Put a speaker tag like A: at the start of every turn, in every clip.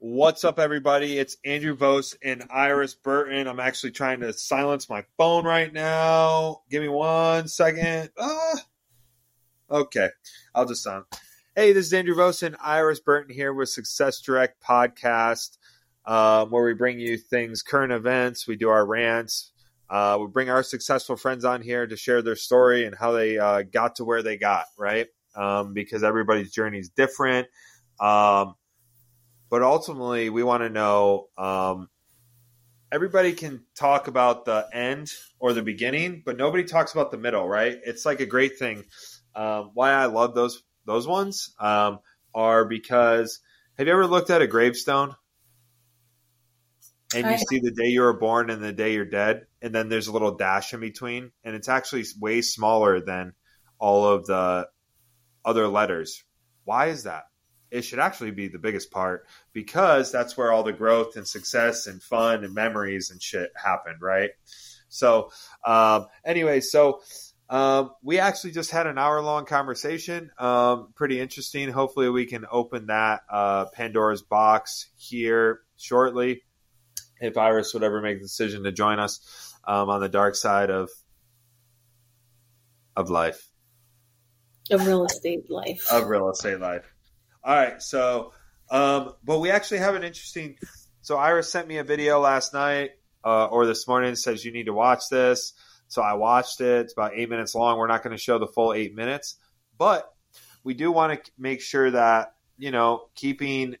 A: What's up, everybody? It's Andrew Vos and Iris Burton. I'm actually trying to silence my phone right now. Give me one second. Ah. Okay, I'll just sound. Hey, this is Andrew Vos and Iris Burton here with Success Direct Podcast, um, where we bring you things, current events. We do our rants. Uh, we bring our successful friends on here to share their story and how they uh, got to where they got, right? Um, because everybody's journey is different. Um, but ultimately we want to know um, everybody can talk about the end or the beginning but nobody talks about the middle right? It's like a great thing. Um, why i love those those ones um, are because have you ever looked at a gravestone? And you
B: I-
A: see the day you were born and the day you're dead and then there's a little dash in between and it's actually way smaller than all of the other letters. Why is that it should actually be the biggest part because that's where all the growth and success and fun and memories and shit happened, right? So, um, anyway, so um, we actually just had an hour long conversation. Um, pretty interesting. Hopefully, we can open that uh, Pandora's box here shortly if Iris would ever make the decision to join us um, on the dark side of of life
B: of real estate life.
A: of real estate life. All right, so um, but we actually have an interesting. So Iris sent me a video last night uh, or this morning says you need to watch this. So I watched it. It's about eight minutes long. We're not going to show the full eight minutes, but we do want to make sure that you know keeping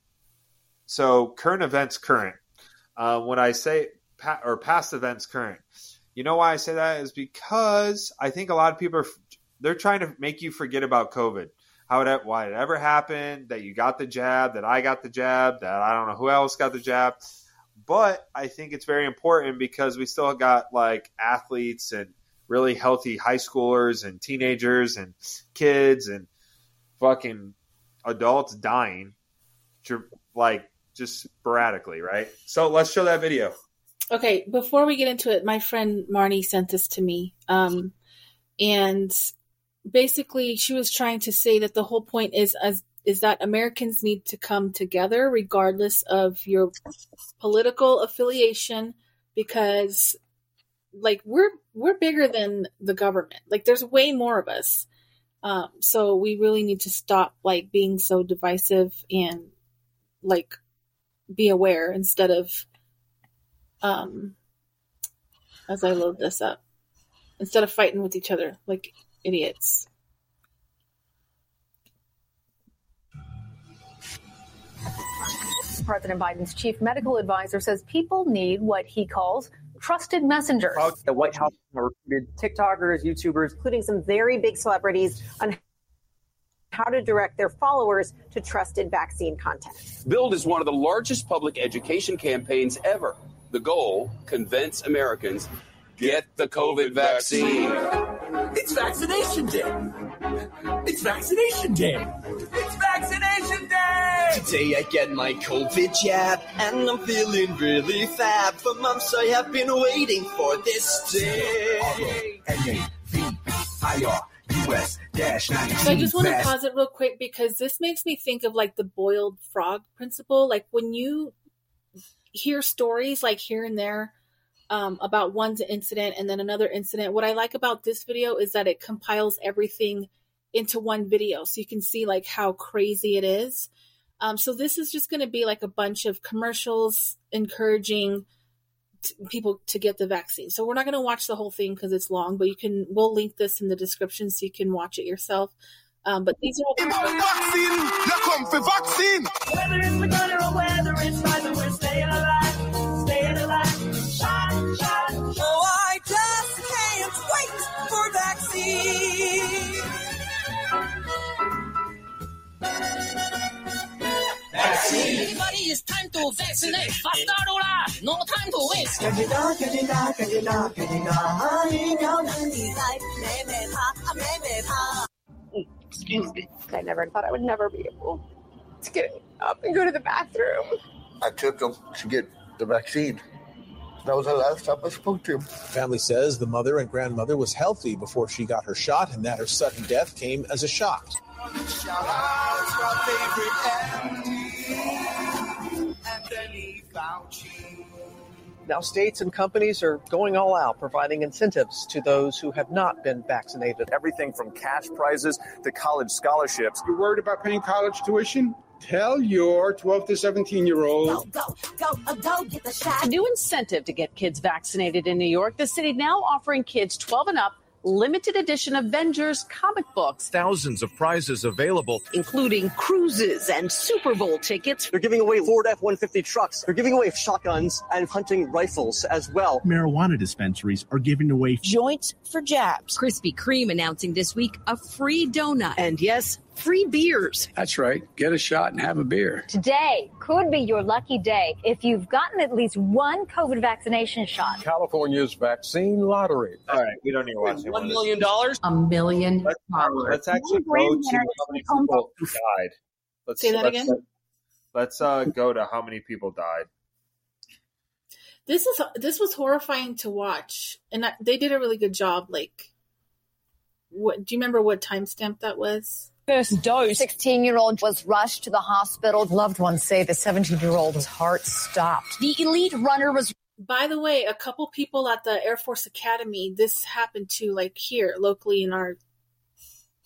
A: so current events current. Uh, when I say pa- or past events current, you know why I say that is because I think a lot of people are they're trying to make you forget about COVID how it why it ever happened, that you got the jab, that I got the jab, that I don't know who else got the jab. But I think it's very important because we still got like athletes and really healthy high schoolers and teenagers and kids and fucking adults dying like just sporadically, right? So let's show that video.
B: Okay, before we get into it, my friend Marnie sent this to me. Um, and basically she was trying to say that the whole point is as is that Americans need to come together regardless of your political affiliation because like we're we're bigger than the government. Like there's way more of us. Um, so we really need to stop like being so divisive and like be aware instead of um as I load this up instead of fighting with each other like idiots.
C: President Biden's chief medical advisor says people need what he calls trusted messengers.
D: The White House recruited TikTokers, YouTubers,
E: including some very big celebrities, on how to direct their followers to trusted vaccine content.
F: Build is one of the largest public education campaigns ever. The goal convince Americans get the COVID vaccine.
G: It's vaccination day. It's vaccination day. It's vaccination day.
H: Today I get my COVID jab, and I'm feeling really fab. For months I have been waiting for this day.
G: US dash 19.
B: So I just want to pause it real quick because this makes me think of like the boiled frog principle. Like when you hear stories like here and there um, about one incident and then another incident, what I like about this video is that it compiles everything into one video so you can see like how crazy it is. Um, so this is just going to be like a bunch of commercials encouraging t- people to get the vaccine. So we're not going to watch the whole thing because it's long, but you can. We'll link this in the description so you can watch it yourself. Um, but these are all
G: Vaccine, you come for vaccine.
I: Whether it's Moderna or whether it's Pfizer, we're staying alive,
H: Oh, I just can't wait for vaccine.
J: Everybody, it's time to vaccinate. Faster, Lola. No time to waste.
I: 赶紧打，赶紧打，赶紧打，赶紧打，疫苗能抵赖，妹妹怕，妹妹怕。
E: Excuse me. I never thought I would never be able to get up and go to the bathroom.
K: I took him to get the vaccine. That was the last time I spoke to him.
L: Family says the mother and grandmother was healthy before she got her shot, and that her sudden death came as a shock.
G: Shout out to our favorite MD.
M: Now, states and companies are going all out, providing incentives to those who have not been vaccinated.
N: Everything from cash prizes to college scholarships.
O: You're worried about paying college tuition? Tell your 12 to 17 year old.
I: Go, go, uh, go get the shot.
P: A new incentive to get kids vaccinated in New York. The city now offering kids 12 and up limited edition Avengers comic books,
Q: Thousands of prizes available.
P: including cruises and Super Bowl tickets.
R: They're giving away Ford F 150 trucks. They're giving away shotguns and hunting rifles as well.
S: Marijuana dispensaries are giving away
P: Joints for jabs. Krispy Kreme announcing this week a free donut. And yes, free beers.
O: That's right. Get a shot and have a beer.
C: Today could be your lucky day if you've gotten at least one COVID vaccination shot.
T: California's vaccine lottery.
A: All right, we don't need to watch it.
P: $1 million? A million
A: Let's, let's actually go to how many people died. Let's,
B: Say that
A: let's,
B: again?
A: Let's uh, go to how many people died.
B: This is this was horrifying to watch, and I, they did a really good job. Like, what do you remember? What timestamp that was?
P: First dose.
C: 16 year old was rushed to the hospital. Loved ones say the 17 year old's heart stopped.
P: The elite runner was.
B: By the way, a couple people at the Air Force Academy. This happened to like here locally in our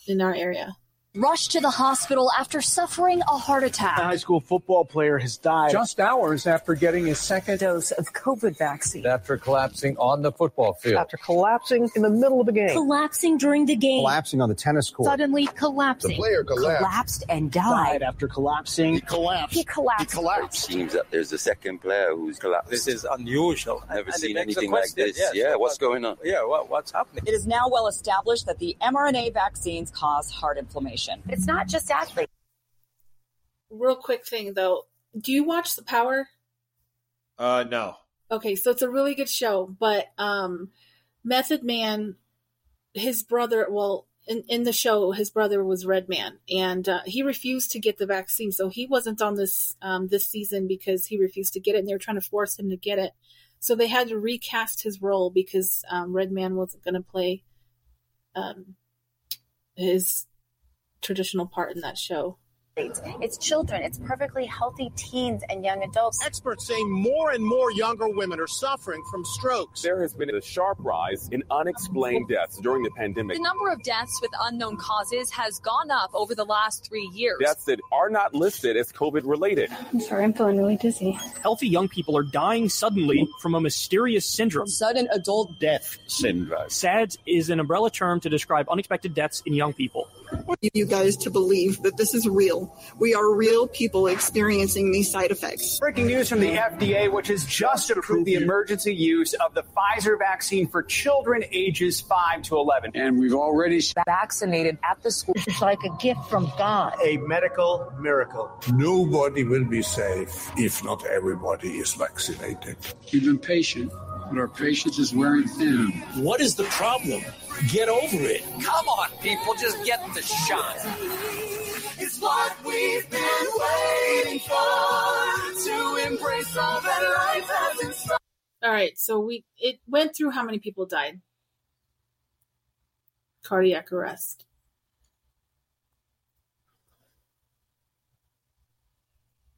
B: in our area.
P: Rushed to the hospital after suffering a heart attack.
M: A high school football player has died
T: Just hours after getting his second
C: Dose of COVID vaccine.
T: after collapsing on the football field.
M: after collapsing in the middle of the game.
P: Collapsing during the game.
T: Collapsing on the tennis court.
P: Suddenly collapsing.
K: The player collapsed.
P: Collapsed and
M: Died
P: died.
M: after collapsing.
T: He collapsed.
C: He collapsed.
T: collapsed.
F: Seems that there's a second player who's collapsed.
U: This is unusual.
F: I've never
U: And
F: seen anything like this.
U: yes,
F: yeah, what's going on?
U: Yeah, what, what's happening?
V: It is now well established that the mRNA vaccines cause heart inflammation.
C: It's not just athletes.
B: Real quick thing though, do you watch The Power?
A: Uh, no.
B: Okay, so it's a really good show, but um, Method Man, his brother, well, in, in the show, his brother was Redman, and uh, he refused to get the vaccine, so he wasn't on this um, this season because he refused to get it, and they were trying to force him to get it. So they had to recast his role because um, Redman wasn't going to play um, his traditional part in that show.
C: It's children. It's perfectly healthy teens and young adults.
L: Experts say more and more younger women are suffering from strokes.
N: There has been a sharp rise in unexplained deaths during the pandemic.
W: The number of deaths with unknown causes has gone up over the last three years.
N: Deaths that are not listed as COVID related.
C: I'm sorry, I'm feeling really dizzy.
X: Healthy young people are dying suddenly from a mysterious syndrome.
V: Sudden adult
T: Death syndrome.
X: SADS is an umbrella term to describe unexpected deaths in young people.
Y: Want you guys to believe that this is real. We are real people experiencing these side effects.
M: Breaking news from the FDA, which has just approved the emergency use of the Pfizer vaccine for children ages 5 to 11.
O: And we've already
V: vaccinated at the school.
C: It's like a gift from God.
L: A medical miracle.
G: Nobody will be safe if not everybody is vaccinated.
O: We've been patient, but our patience is wearing thin.
S: What is the problem? Get over it.
J: Come on, people, just get the shot.
G: It's what we've been waiting for to embrace all that life has in store.
B: All right, so we it went through how many people died. Cardiac arrest.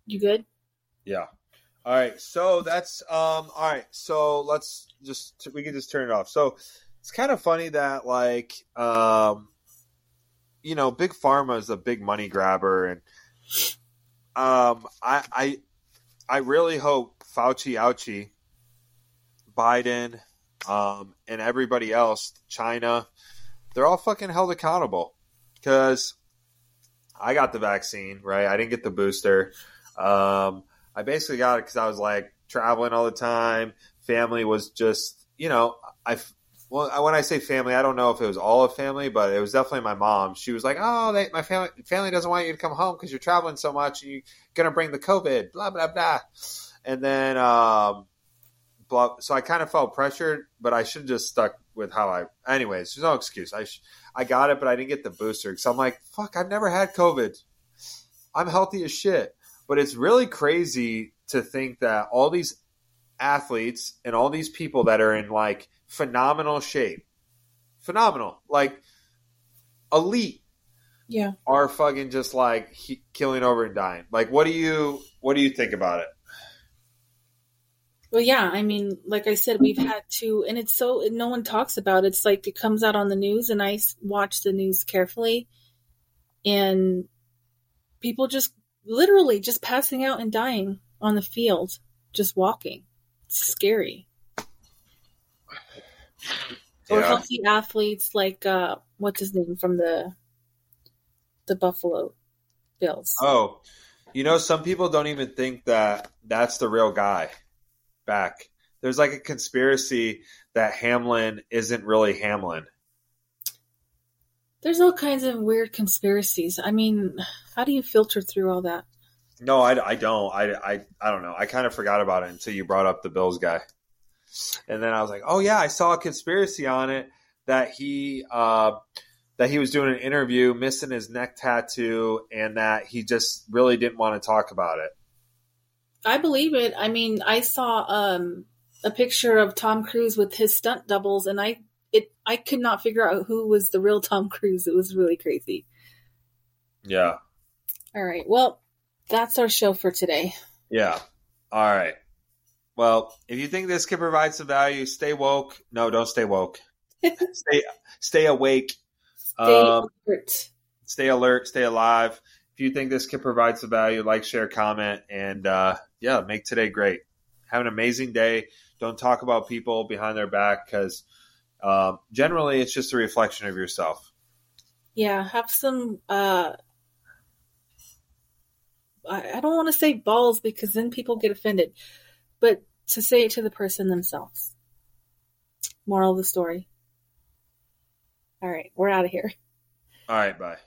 B: You good?
A: Yeah. All right. So that's um. All right. So let's just we can just turn it off. So it's kind of funny that like um, you know, big pharma is a big money grabber, and um, I I I really hope Fauci, Ouchie, Biden, um, and everybody else, China, they're all fucking held accountable because I got the vaccine, right? I didn't get the booster. Um, I basically got it because I was like traveling all the time. Family was just, you know, I well when I say family, I don't know if it was all of family, but it was definitely my mom. She was like, "Oh, they, my family family doesn't want you to come home because you're traveling so much and you're gonna bring the COVID." Blah blah blah. And then, um, blah. So I kind of felt pressured, but I should have just stuck with how I. Anyways, there's no excuse. I sh- I got it, but I didn't get the booster because I'm like, fuck, I've never had COVID. I'm healthy as shit. But it's really crazy to think that all these athletes and all these people that are in like phenomenal shape, phenomenal, like elite,
B: Yeah.
A: are fucking just like he- killing over and dying. Like, what do you what do you think about it?
B: Well, yeah, I mean, like I said, we've had to, and it's so no one talks about. It. It's like it comes out on the news, and I watch the news carefully, and people just literally just passing out and dying on the field, just walking. It's scary. Or
A: Yeah.
B: healthy athletes like uh, what's his name from the the Buffalo Bills.
A: Oh, you know, some people don't even think that that's the real guy back. There's like a conspiracy that Hamlin isn't really Hamlin.
B: There's all kinds of weird conspiracies. I mean, how do you filter through all that?
A: No, I, I don't. I, I, I don't know. I kind of forgot about it until you brought up the Bills guy. And then I was like, oh, yeah, I saw a conspiracy on it that he uh, that he was doing an interview, missing his neck tattoo, and that he just really didn't want to talk about it.
B: I believe it. I mean, I saw um, a picture of Tom Cruise with his stunt doubles, and I it I could not figure out who was the real Tom Cruise. It was really crazy.
A: Yeah.
B: All right, well, that's our show for today.
A: Yeah. All right. Well, if you think this could provide some value, stay woke. No, don't stay woke. stay stay awake.
B: Stay
A: Um,
B: alert.
A: stay alert, stay alive. If you think this could provide some value, like, share, comment, and uh, yeah, make today great. Have an amazing day. Don't talk about people behind their back because um, generally it's just a reflection of yourself.
B: Yeah, have some. uh I, I don't want to say balls because then people get offended, but to say it to the person themselves. Moral of the story. All right, we're out of here.
A: All right, bye.